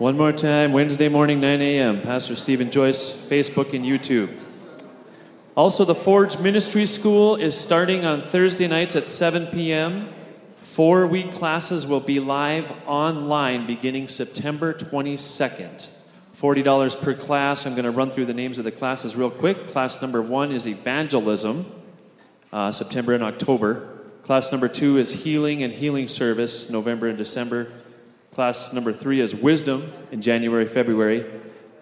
One more time, Wednesday morning, 9 a.m. Pastor Stephen Joyce, Facebook and YouTube. Also, the Forge Ministry School is starting on Thursday nights at 7 p.m. Four week classes will be live online beginning September 22nd. $40 per class. I'm going to run through the names of the classes real quick. Class number one is Evangelism, uh, September and October. Class number two is Healing and Healing Service, November and December. Class number three is Wisdom in January, February.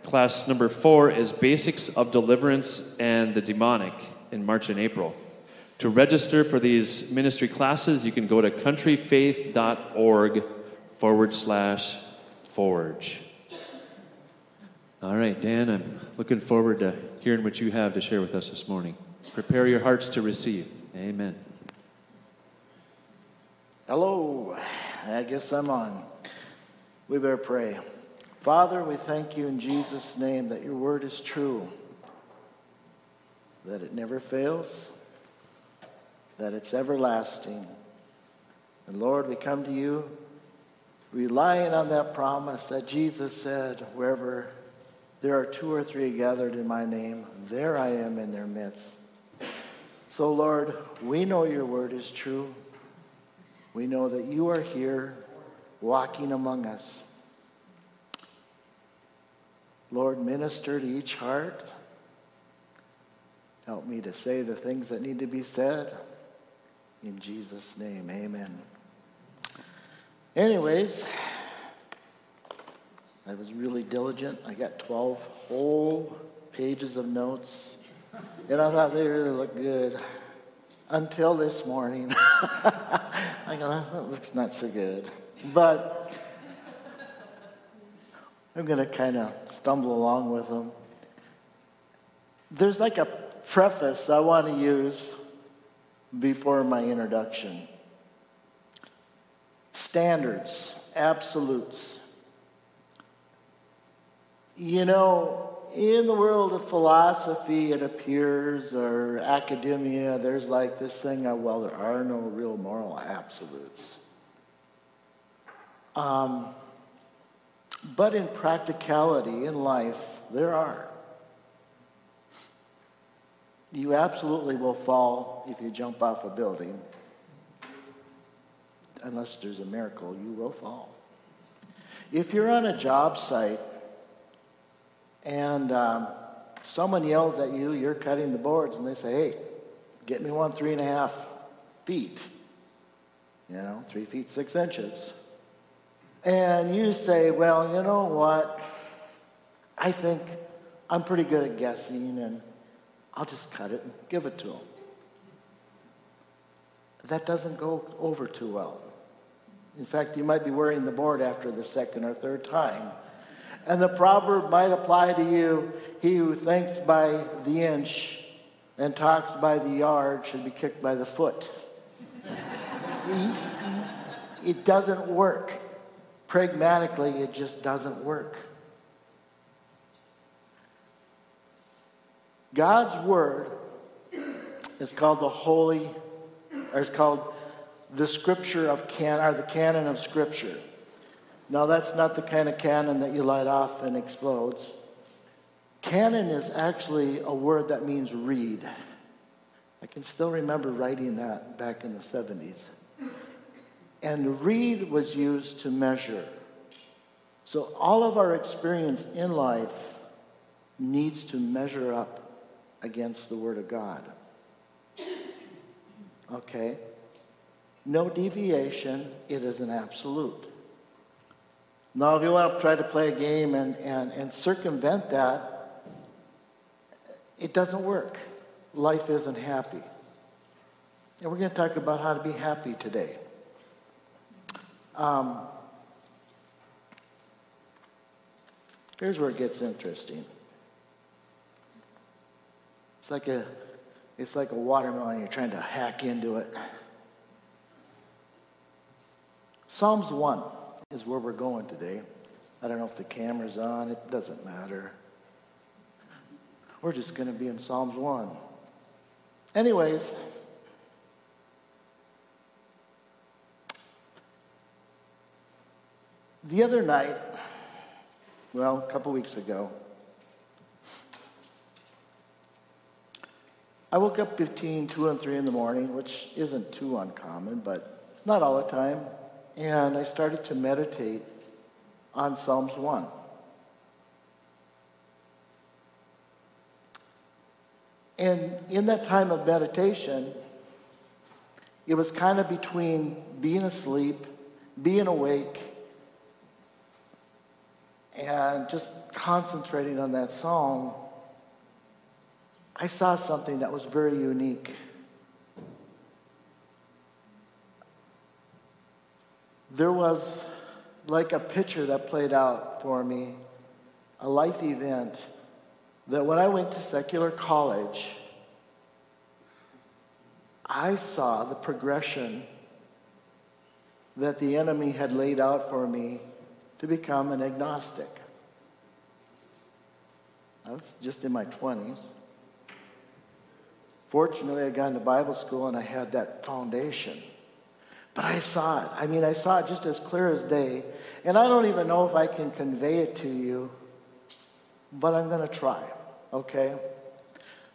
Class number four is Basics of Deliverance and the Demonic in March and April. To register for these ministry classes, you can go to countryfaith.org forward slash forge. All right, Dan, I'm looking forward to hearing what you have to share with us this morning. Prepare your hearts to receive. Amen. Hello. I guess I'm on. We better pray. Father, we thank you in Jesus' name that your word is true, that it never fails, that it's everlasting. And Lord, we come to you relying on that promise that Jesus said, wherever there are two or three gathered in my name, there I am in their midst. So, Lord, we know your word is true. We know that you are here walking among us. Lord, minister to each heart. Help me to say the things that need to be said. In Jesus' name, amen. Anyways, I was really diligent. I got 12 whole pages of notes, and I thought they really looked good until this morning. I go, that looks not so good. But I'm going to kind of stumble along with them. There's like a preface I want to use before my introduction. Standards, absolutes. You know, in the world of philosophy, it appears, or academia, there's like this thing uh, well, there are no real moral absolutes. Um, but in practicality, in life, there are. You absolutely will fall if you jump off a building. Unless there's a miracle, you will fall. If you're on a job site and um, someone yells at you, you're cutting the boards, and they say, hey, get me one three and a half feet. You know, three feet, six inches. And you say, well, you know what? I think I'm pretty good at guessing, and I'll just cut it and give it to them. That doesn't go over too well. In fact, you might be wearing the board after the second or third time. And the proverb might apply to you he who thinks by the inch and talks by the yard should be kicked by the foot. it doesn't work. Pragmatically, it just doesn't work. God's word is called the holy, or it's called the scripture of canon, or the canon of scripture. Now, that's not the kind of cannon that you light off and explodes. Canon is actually a word that means reed. I can still remember writing that back in the 70s. And reed was used to measure. So all of our experience in life needs to measure up against the Word of God. Okay? No deviation, it is an absolute. Now, if you want to try to play a game and, and, and circumvent that, it doesn't work. Life isn't happy. And we're going to talk about how to be happy today. Um, here's where it gets interesting. It's like a, it's like a watermelon. You're trying to hack into it. Psalms 1 is where we're going today. I don't know if the camera's on. It doesn't matter. We're just going to be in Psalms 1. Anyways, the other night, well, a couple weeks ago. I woke up between 2 and 3 in the morning, which isn't too uncommon, but not all the time. And I started to meditate on Psalms 1. And in that time of meditation, it was kind of between being asleep, being awake, and just concentrating on that song. I saw something that was very unique. There was like a picture that played out for me, a life event that when I went to secular college, I saw the progression that the enemy had laid out for me to become an agnostic. I was just in my 20s. Fortunately, I got into Bible school and I had that foundation. But I saw it. I mean, I saw it just as clear as day. And I don't even know if I can convey it to you, but I'm going to try okay?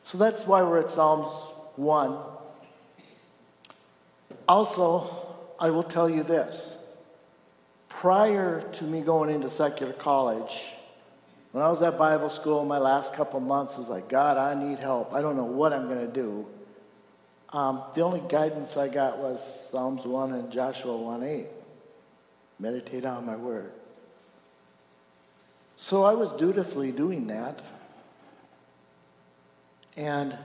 So that's why we're at Psalms 1. Also, I will tell you this. Prior to me going into secular college, when I was at Bible school, my last couple months was like, God, I need help. I don't know what I'm going to do. Um, the only guidance I got was Psalms 1 and Joshua 1 8. Meditate on my word. So I was dutifully doing that. And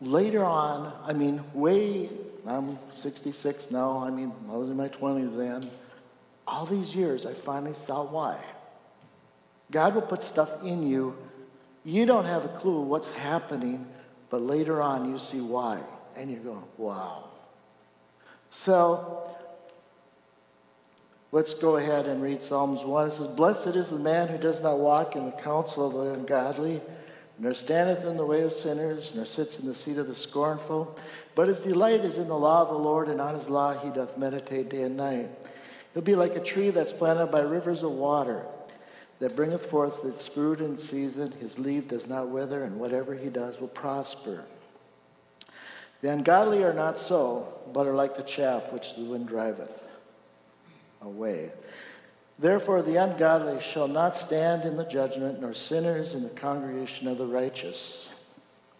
later on, I mean, way, I'm 66 now, I mean, I was in my 20s then. All these years, I finally saw why. God will put stuff in you. You don't have a clue what's happening, but later on, you see why. And you're going, wow. So, let's go ahead and read Psalms 1. It says, Blessed is the man who does not walk in the counsel of the ungodly nor standeth in the way of sinners, nor sits in the seat of the scornful. But his delight is in the law of the Lord, and on his law he doth meditate day and night. He'll be like a tree that's planted by rivers of water, that bringeth forth its fruit in season. His leaf does not wither, and whatever he does will prosper. The ungodly are not so, but are like the chaff which the wind driveth away. Therefore, the ungodly shall not stand in the judgment, nor sinners in the congregation of the righteous.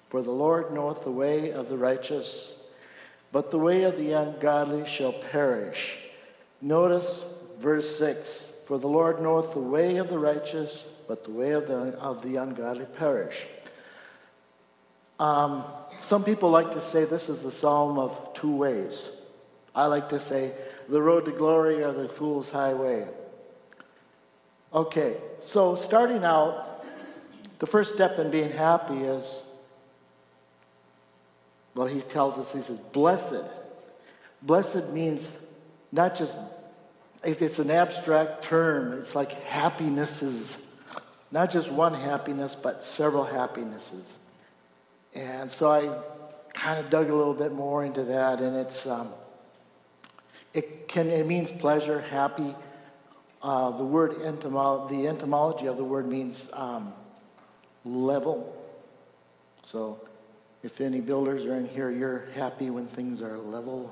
For the Lord knoweth the way of the righteous, but the way of the ungodly shall perish. Notice verse 6 For the Lord knoweth the way of the righteous, but the way of the, of the ungodly perish. Um, some people like to say this is the psalm of two ways. I like to say the road to glory or the fool's highway. Okay, so starting out, the first step in being happy is, well, he tells us, he says, blessed. Blessed means not just, it's an abstract term. It's like happiness is not just one happiness, but several happinesses. And so I kind of dug a little bit more into that, and it's, um, it, can, it means pleasure, happy, uh, the word entomo- the etymology of the word means um, level. So, if any builders are in here, you're happy when things are level.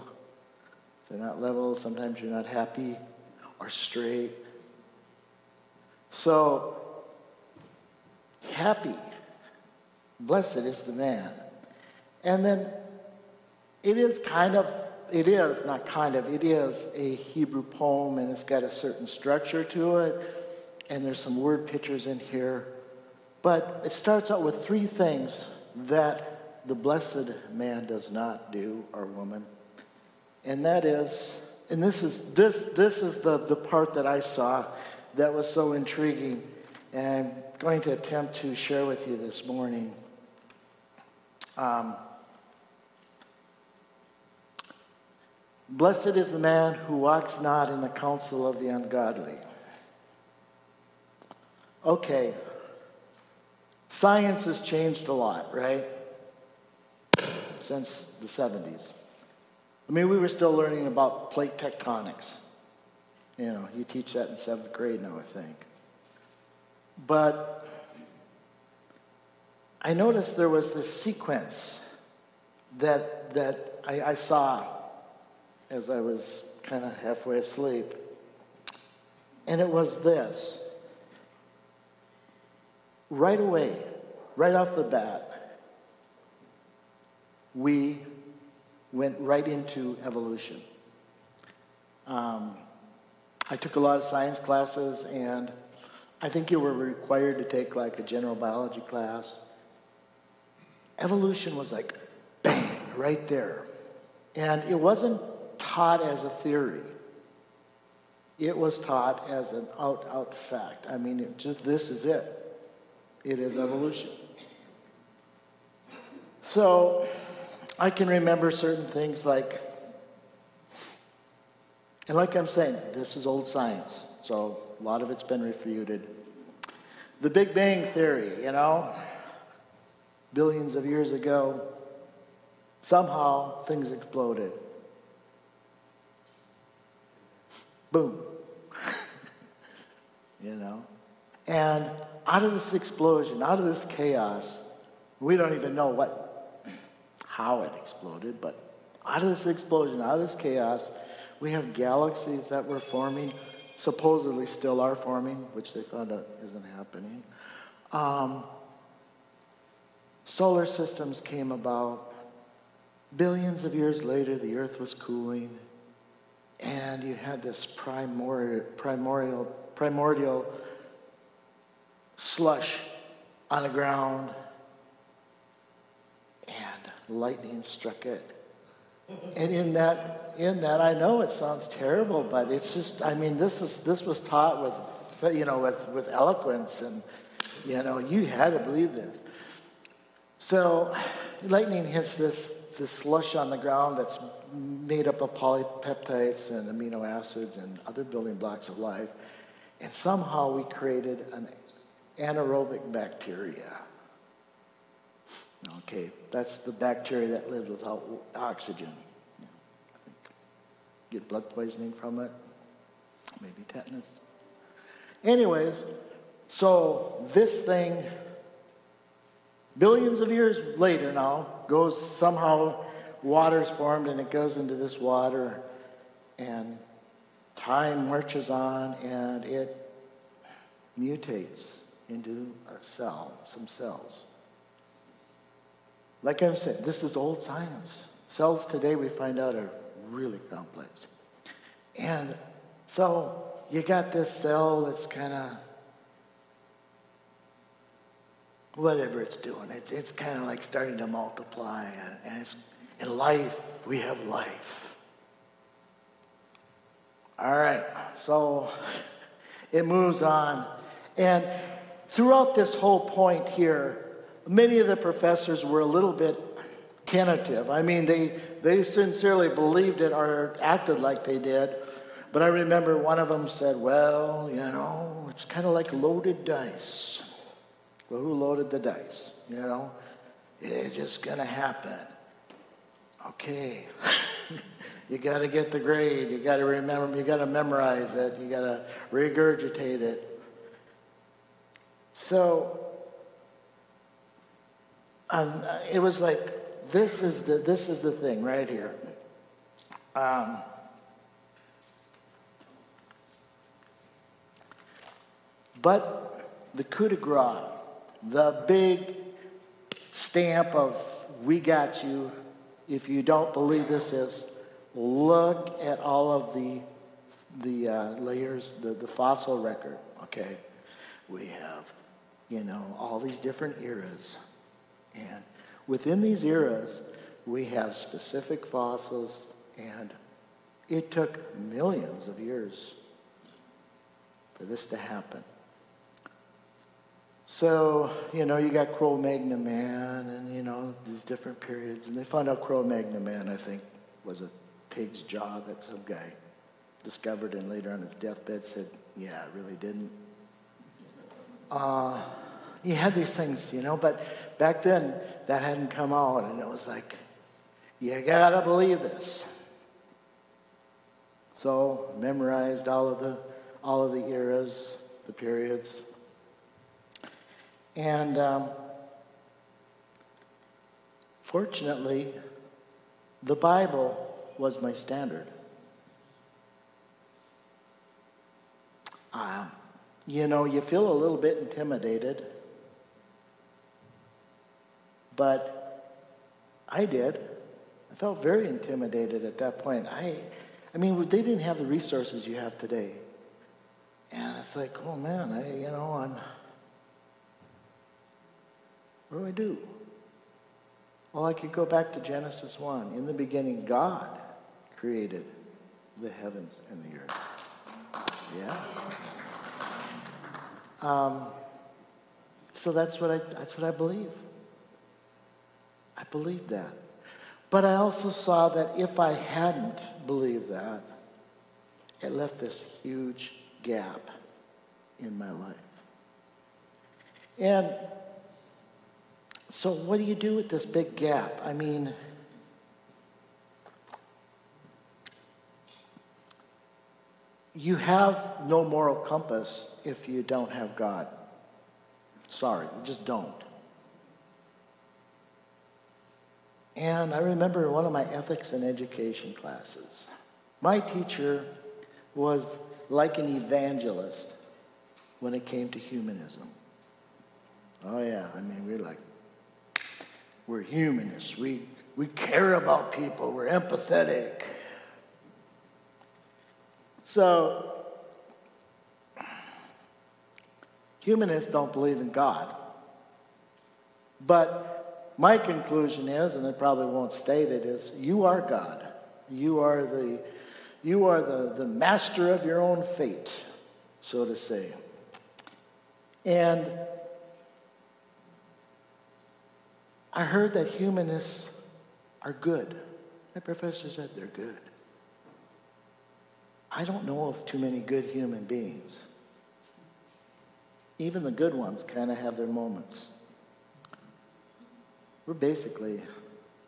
They're not level, sometimes you're not happy or straight. So, happy, blessed is the man. And then it is kind of it is, not kind of, it is a Hebrew poem and it's got a certain structure to it. And there's some word pictures in here. But it starts out with three things that the blessed man does not do, or woman. And that is, and this is this this is the, the part that I saw that was so intriguing. And I'm going to attempt to share with you this morning. Um, Blessed is the man who walks not in the counsel of the ungodly. Okay, science has changed a lot, right? Since the 70s. I mean, we were still learning about plate tectonics. You know, you teach that in seventh grade now, I think. But I noticed there was this sequence that, that I, I saw as I was kind of halfway asleep. And it was this. Right away, right off the bat, we went right into evolution. Um, I took a lot of science classes, and I think you were required to take like a general biology class. Evolution was like bang, right there. And it wasn't taught as a theory. It was taught as an out out fact. I mean, it just this is it. It is evolution. So I can remember certain things like, and like I'm saying, this is old science, so a lot of it's been refuted. The Big Bang Theory, you know, billions of years ago, somehow things exploded. Boom. you know? And out of this explosion, out of this chaos, we don't even know what, how it exploded, but out of this explosion, out of this chaos, we have galaxies that were forming, supposedly still are forming, which they found out isn't happening. Um, solar systems came about. Billions of years later, the earth was cooling, and you had this primordial, primordial, primordial slush on the ground, lightning struck it. And in that, in that, I know it sounds terrible, but it's just, I mean, this is this was taught with, you know, with, with eloquence, and you know, you had to believe this. So, lightning hits this this slush on the ground that's made up of polypeptides and amino acids and other building blocks of life. And somehow we created an anaerobic bacteria. Okay, that's the bacteria that lives without oxygen. Get blood poisoning from it, maybe tetanus. Anyways, so this thing, billions of years later now, goes somehow water's formed and it goes into this water and time marches on and it mutates into a cell, some cells. Like I said, this is old science. Cells today we find out are really complex. And so you got this cell that's kind of whatever it's doing. It's, it's kind of like starting to multiply. And, and it's, in life, we have life. All right, so it moves on. And throughout this whole point here, many of the professors were a little bit tentative. I mean, they, they sincerely believed it or acted like they did. But I remember one of them said, Well, you know, it's kind of like loaded dice. Well, who loaded the dice? You know, it's just going to happen. Okay. you got to get the grade. You got to remember, you got to memorize it. You got to regurgitate it. So um, it was like, this is the, this is the thing right here. Um, but the coup de grace the big stamp of we got you if you don't believe this is look at all of the the uh, layers the, the fossil record okay we have you know all these different eras and within these eras we have specific fossils and it took millions of years for this to happen so, you know, you got Cro-Magnon man and, you know, these different periods. And they found out Cro-Magnon man, I think, was a pig's jaw that some guy discovered and later on his deathbed said, yeah, it really didn't. Uh, you had these things, you know, but back then that hadn't come out and it was like, you gotta believe this. So memorized all of the all of the eras, the periods. And um, fortunately, the Bible was my standard. Uh, you know, you feel a little bit intimidated, but I did. I felt very intimidated at that point. I, I mean, they didn't have the resources you have today. And it's like, oh man, I, you know, I'm, what do I do? Well, I could go back to Genesis 1. In the beginning, God created the heavens and the earth. Yeah. Um, so that's what I, that's what I believe. I believed that. But I also saw that if I hadn't believed that, it left this huge gap in my life. And so, what do you do with this big gap? I mean, you have no moral compass if you don't have God. Sorry, you just don't. And I remember one of my ethics and education classes, my teacher was like an evangelist when it came to humanism. Oh, yeah, I mean, we're like, we're humanists. We, we care about people. We're empathetic. So, humanists don't believe in God. But my conclusion is, and I probably won't state it, is you are God. You are the you are the, the master of your own fate, so to say. And I heard that humanists are good. My professor said they're good. I don't know of too many good human beings. Even the good ones kind of have their moments. We're basically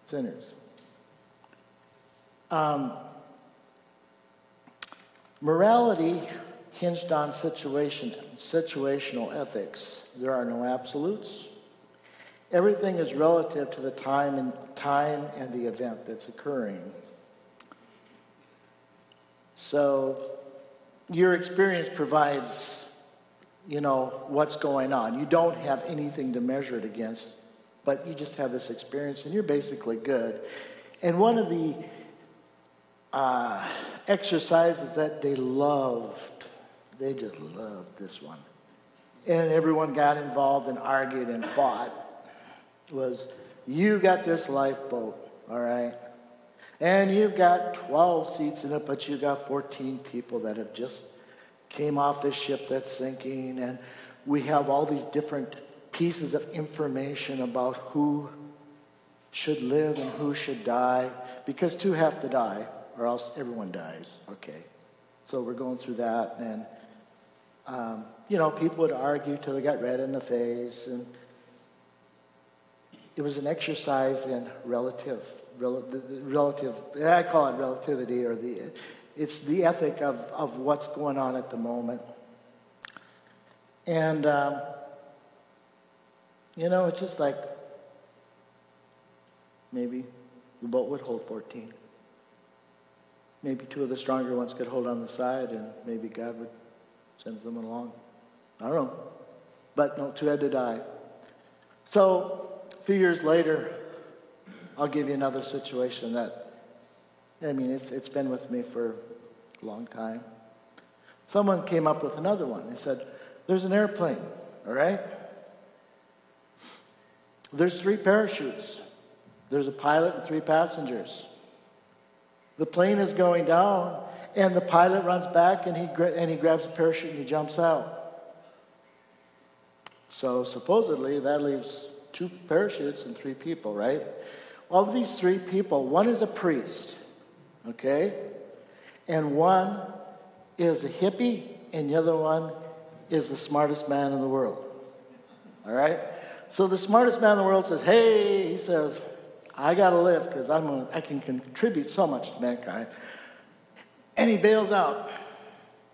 sinners. Um, Morality hinged on situation, situational ethics. There are no absolutes. Everything is relative to the time and time and the event that's occurring. So your experience provides, you know, what's going on. You don't have anything to measure it against, but you just have this experience and you're basically good. And one of the uh, exercises that they loved. They just loved this one. And everyone got involved and argued and fought. Was you got this lifeboat, all right? And you've got 12 seats in it, but you've got 14 people that have just came off this ship that's sinking. And we have all these different pieces of information about who should live and who should die, because two have to die or else everyone dies. Okay. So we're going through that, and um, you know, people would argue till they got red in the face, and it was an exercise in relative, relative. I call it relativity, or the, it's the ethic of of what's going on at the moment, and um, you know, it's just like maybe the boat would hold fourteen maybe two of the stronger ones could hold on the side and maybe God would send them along. I don't know. But no, two had to die. So a few years later, I'll give you another situation that, I mean, it's, it's been with me for a long time. Someone came up with another one. They said, There's an airplane, all right? There's three parachutes. There's a pilot and three passengers. The plane is going down, and the pilot runs back and he, and he grabs a parachute and he jumps out. So supposedly that leaves two parachutes and three people, right? Of these three people, one is a priest, okay? And one is a hippie, and the other one is the smartest man in the world. All right? So the smartest man in the world says, Hey, he says, I got to live because I can contribute so much to mankind. And he bails out.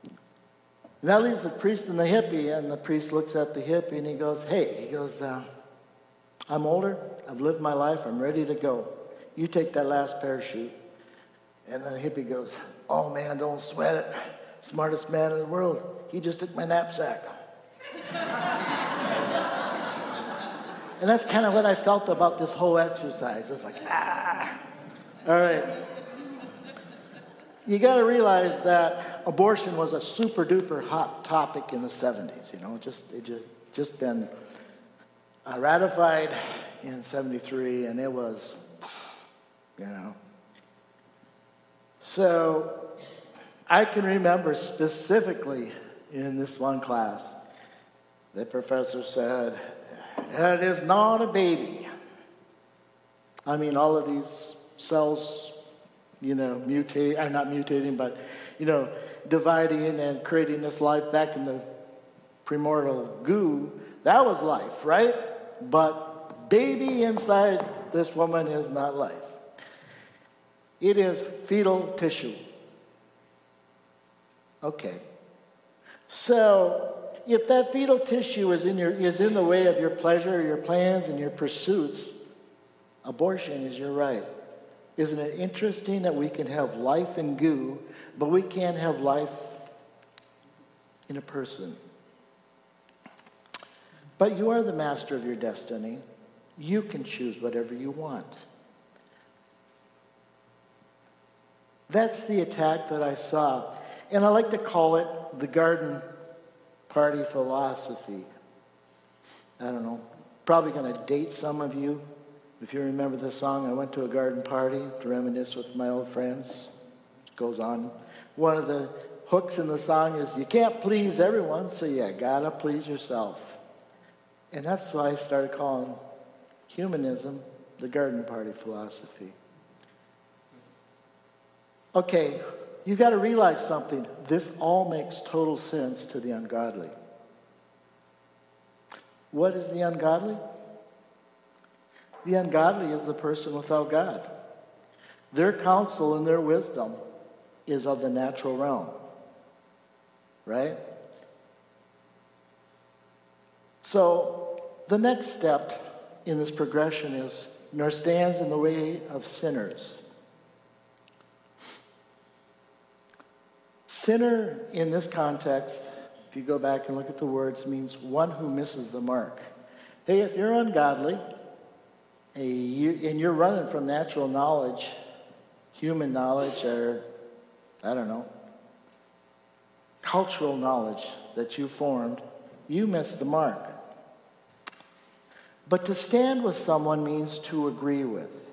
And that leaves the priest and the hippie, and the priest looks at the hippie and he goes, Hey, he goes, uh, I'm older, I've lived my life, I'm ready to go. You take that last parachute. And then the hippie goes, Oh man, don't sweat it. Smartest man in the world. He just took my knapsack. and that's kind of what I felt about this whole exercise. It's like, ah. All right. You got to realize that abortion was a super duper hot topic in the 70s. You know, just it just just been uh, ratified in 73, and it was, you know. So I can remember specifically in this one class, the professor said, It is not a baby. I mean, all of these cells you know, mutate, I'm not mutating, but, you know, dividing and creating this life back in the primordial goo, that was life, right? But baby inside this woman is not life. It is fetal tissue. Okay. So, if that fetal tissue is in, your, is in the way of your pleasure, your plans, and your pursuits, abortion is your right. Isn't it interesting that we can have life in goo, but we can't have life in a person? But you are the master of your destiny. You can choose whatever you want. That's the attack that I saw. And I like to call it the garden party philosophy. I don't know. Probably going to date some of you. If you remember the song, I went to a garden party to reminisce with my old friends. It goes on. One of the hooks in the song is you can't please everyone, so you gotta please yourself. And that's why I started calling humanism the garden party philosophy. Okay, you got to realize something. This all makes total sense to the ungodly. What is the ungodly? The ungodly is the person without God. Their counsel and their wisdom is of the natural realm. Right? So, the next step in this progression is nor stands in the way of sinners. Sinner in this context, if you go back and look at the words, means one who misses the mark. Hey, if you're ungodly, and you're running from natural knowledge, human knowledge, or I don't know, cultural knowledge that you formed, you miss the mark. But to stand with someone means to agree with.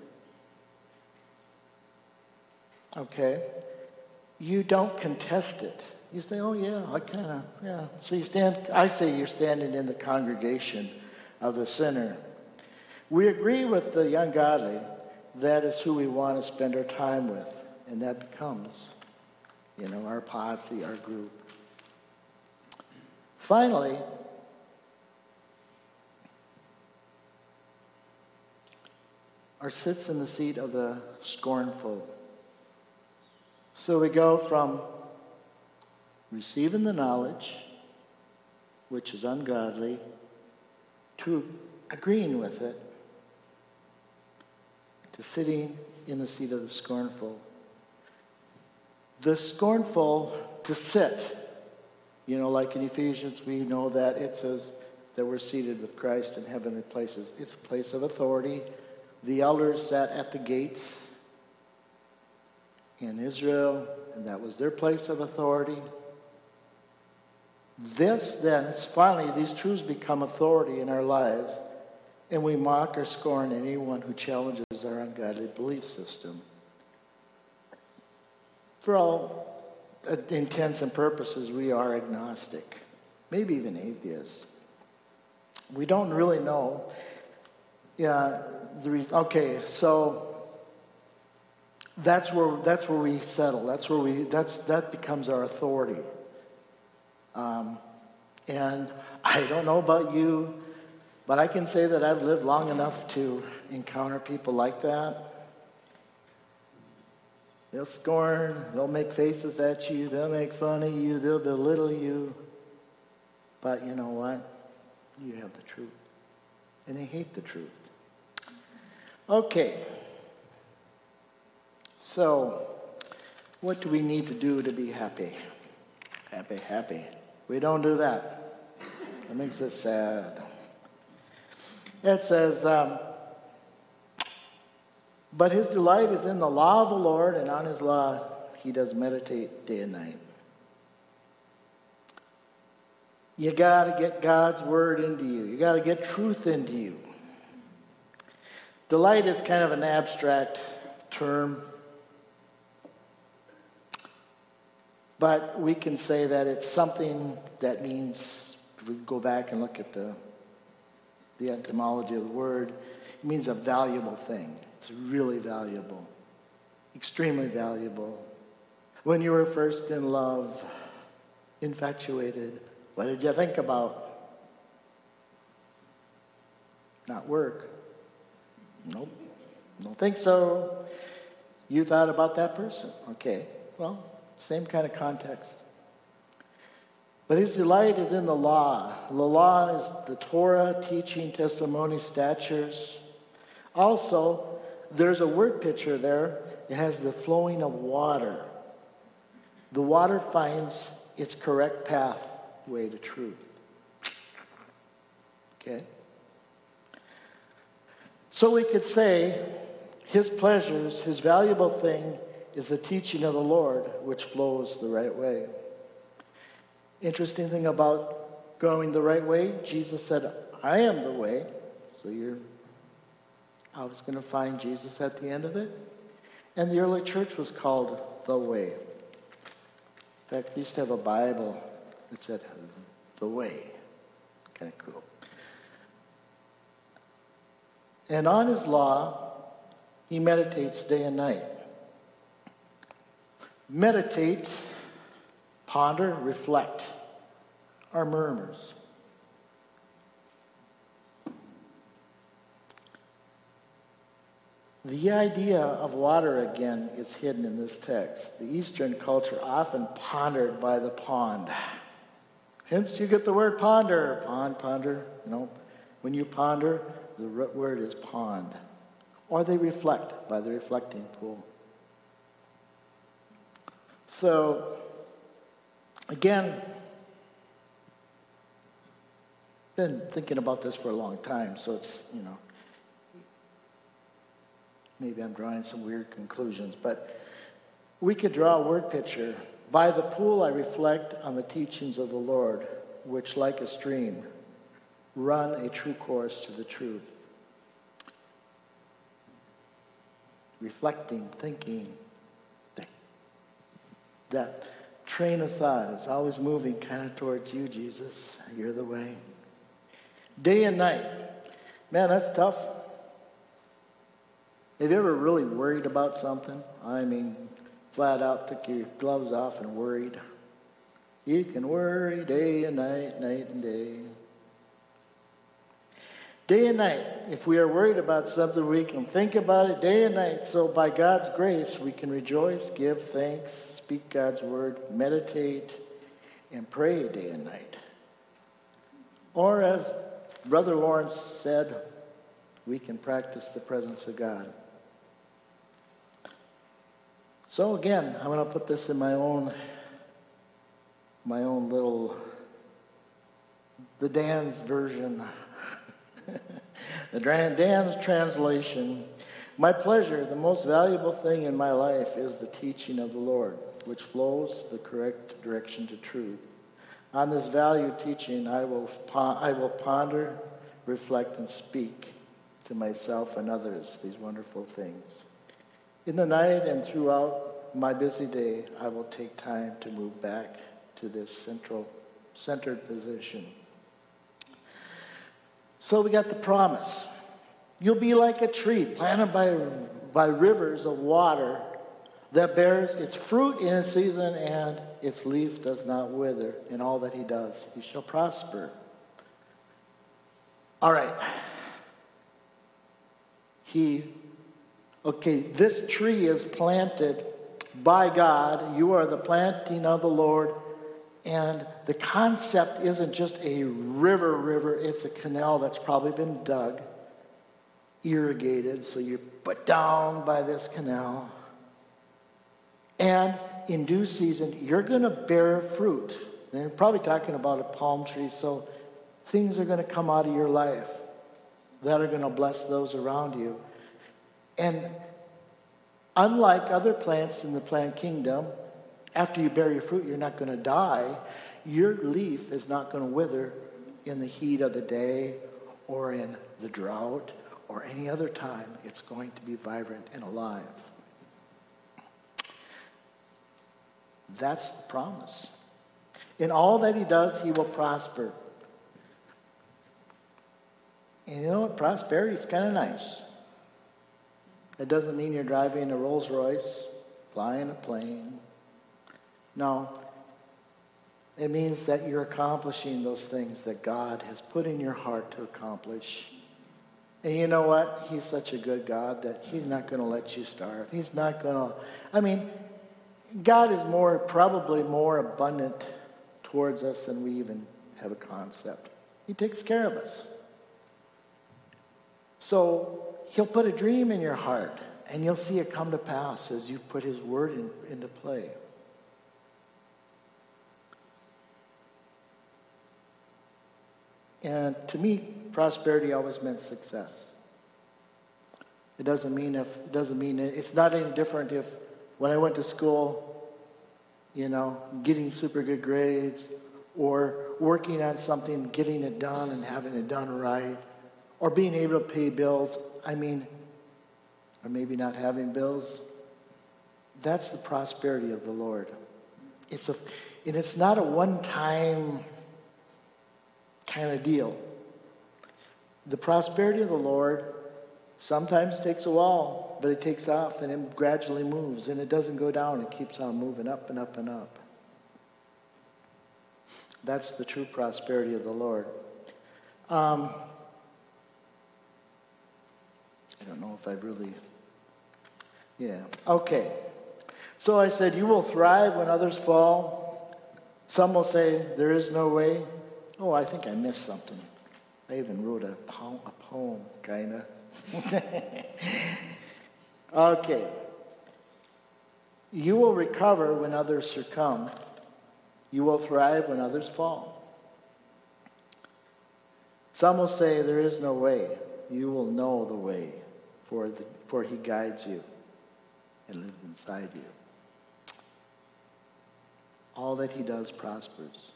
Okay? You don't contest it. You say, oh, yeah, I kind of, yeah. So you stand, I say you're standing in the congregation of the sinner. We agree with the ungodly. That is who we want to spend our time with. And that becomes, you know, our posse, our group. Finally, our sits in the seat of the scornful. So we go from receiving the knowledge, which is ungodly, to agreeing with it, to sitting in the seat of the scornful. The scornful to sit. You know, like in Ephesians, we know that it says that we're seated with Christ in heavenly places. It's a place of authority. The elders sat at the gates in Israel, and that was their place of authority. This, then, finally, these truths become authority in our lives and we mock or scorn anyone who challenges our ungodly belief system. For all intents and purposes, we are agnostic, maybe even atheists. We don't really know. Yeah, the, okay, so that's where that's where we settle. That's where we that's that becomes our authority. Um, and I don't know about you, but I can say that I've lived long enough to encounter people like that. They'll scorn, they'll make faces at you, they'll make fun of you, they'll belittle you. But you know what? You have the truth. And they hate the truth. Okay. So, what do we need to do to be happy? Happy, happy. We don't do that. That makes us sad. It says, um, but his delight is in the law of the Lord, and on his law he does meditate day and night. You got to get God's word into you. You got to get truth into you. Delight is kind of an abstract term, but we can say that it's something that means, if we go back and look at the, the etymology of the word, it means a valuable thing. It's really valuable, extremely valuable. When you were first in love, infatuated, what did you think about? Not work. Nope. Don't think so. You thought about that person. Okay. Well, same kind of context. But his delight is in the law. The law is the Torah, teaching, testimony, statutes. Also, there's a word picture there. It has the flowing of water. The water finds its correct pathway to truth. Okay? So we could say his pleasures, his valuable thing, is the teaching of the Lord, which flows the right way. Interesting thing about going the right way, Jesus said, I am the way. So you're I was going to find Jesus at the end of it. And the early church was called the way. In fact, we used to have a Bible that said the way. Kind of cool. And on his law, he meditates day and night. Meditate, ponder, reflect are murmurs. The idea of water again is hidden in this text. The Eastern culture often pondered by the pond. Hence, you get the word ponder. Pond, ponder. No. When you ponder, the word is pond. Or they reflect by the reflecting pool. So, again, been thinking about this for a long time, so it's, you know, maybe I'm drawing some weird conclusions, but we could draw a word picture. By the pool, I reflect on the teachings of the Lord, which, like a stream, run a true course to the truth. Reflecting, thinking, that train of thought is always moving kind of towards you, Jesus. You're the way. Day and night. Man, that's tough. Have you ever really worried about something? I mean, flat out took your gloves off and worried. You can worry day and night, night and day. Day and night. If we are worried about something, we can think about it day and night. So, by God's grace, we can rejoice, give thanks, speak God's word, meditate, and pray day and night. Or, as Brother Lawrence said, we can practice the presence of God. So again, I'm going to put this in my own my own little the Dan's version. the Dan's translation. My pleasure, the most valuable thing in my life is the teaching of the Lord, which flows the correct direction to truth. On this valued teaching, I will, I will ponder, reflect, and speak to myself and others these wonderful things. In the night and throughout my busy day, I will take time to move back to this central, centered position. So we got the promise. You'll be like a tree planted by, by rivers of water that bears its fruit in its season and its leaf does not wither. In all that he does, he shall prosper. All right. He Okay, this tree is planted by God. You are the planting of the Lord. And the concept isn't just a river, river, it's a canal that's probably been dug, irrigated, so you're put down by this canal. And in due season, you're going to bear fruit. And I'm probably talking about a palm tree, so things are going to come out of your life that are going to bless those around you. And unlike other plants in the plant kingdom, after you bear your fruit, you're not going to die. Your leaf is not going to wither in the heat of the day or in the drought or any other time. It's going to be vibrant and alive. That's the promise. In all that he does, he will prosper. And you know what? Prosperity is kind of nice. It doesn't mean you're driving a Rolls Royce, flying a plane. No. It means that you're accomplishing those things that God has put in your heart to accomplish. And you know what? He's such a good God that He's not going to let you starve. He's not going to. I mean, God is more, probably more abundant towards us than we even have a concept. He takes care of us. So he'll put a dream in your heart, and you'll see it come to pass as you put his word in, into play. And to me, prosperity always meant success. It doesn't mean if it doesn't mean it's not any different if when I went to school, you know, getting super good grades or working on something, getting it done and having it done right, or being able to pay bills. I mean, or maybe not having bills. That's the prosperity of the Lord. It's a, and it's not a one-time kind of deal. The prosperity of the Lord sometimes takes a while, but it takes off and it gradually moves and it doesn't go down. It keeps on moving up and up and up. That's the true prosperity of the Lord. Um, I don't know if I've really. Yeah. Okay. So I said, You will thrive when others fall. Some will say, There is no way. Oh, I think I missed something. I even wrote a poem, a poem kind of. okay. You will recover when others succumb. You will thrive when others fall. Some will say, There is no way. You will know the way, for, the, for he guides you and lives inside you. All that he does prospers.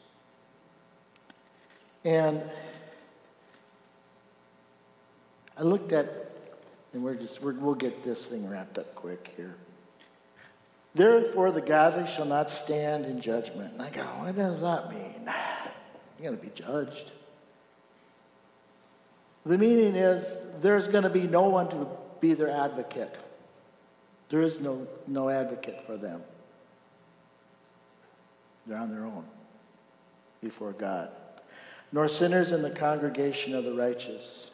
And I looked at, and we're just, we will get this thing wrapped up quick here. Therefore, the godly shall not stand in judgment. And I go, what does that mean? You're going to be judged. The meaning is there's going to be no one to be their advocate. There is no, no advocate for them. They're on their own before God nor sinners in the congregation of the righteous.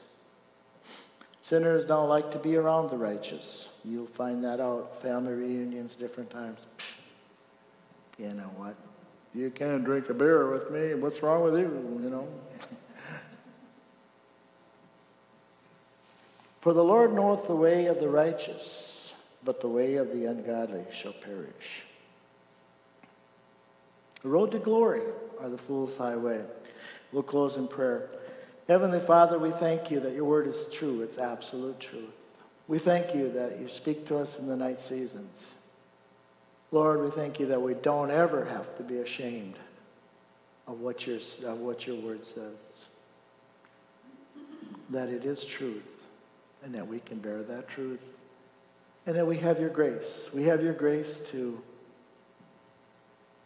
Sinners don't like to be around the righteous. You'll find that out, family reunions, different times. You know what? You can't drink a beer with me. What's wrong with you? You know? For the Lord knoweth the way of the righteous, but the way of the ungodly shall perish. The road to glory are the fool's highway. We'll close in prayer. Heavenly Father, we thank you that your word is true. It's absolute truth. We thank you that you speak to us in the night seasons. Lord, we thank you that we don't ever have to be ashamed of what your, of what your word says. That it is truth and that we can bear that truth. And that we have your grace. We have your grace to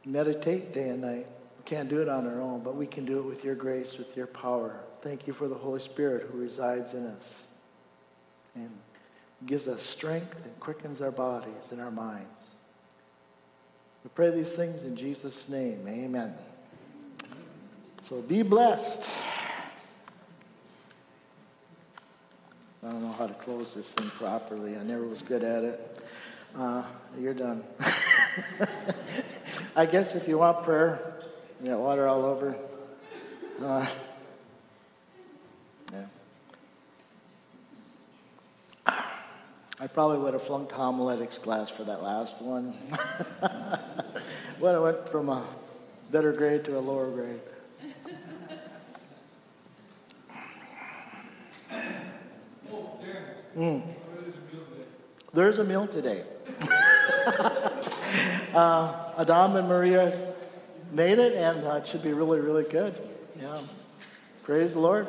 meditate day and night we can't do it on our own, but we can do it with your grace, with your power. Thank you for the Holy Spirit who resides in us and gives us strength and quickens our bodies and our minds. We pray these things in Jesus' name. Amen. So be blessed. I don't know how to close this thing properly. I never was good at it. Uh, you're done. I guess if you want prayer, you got water all over. Uh, yeah. I probably would have flunked homiletics class for that last one. when I went from a better grade to a lower grade. Mm. There's a meal today. uh, Adam and Maria made it, and uh, it should be really, really good. Yeah. Praise the Lord.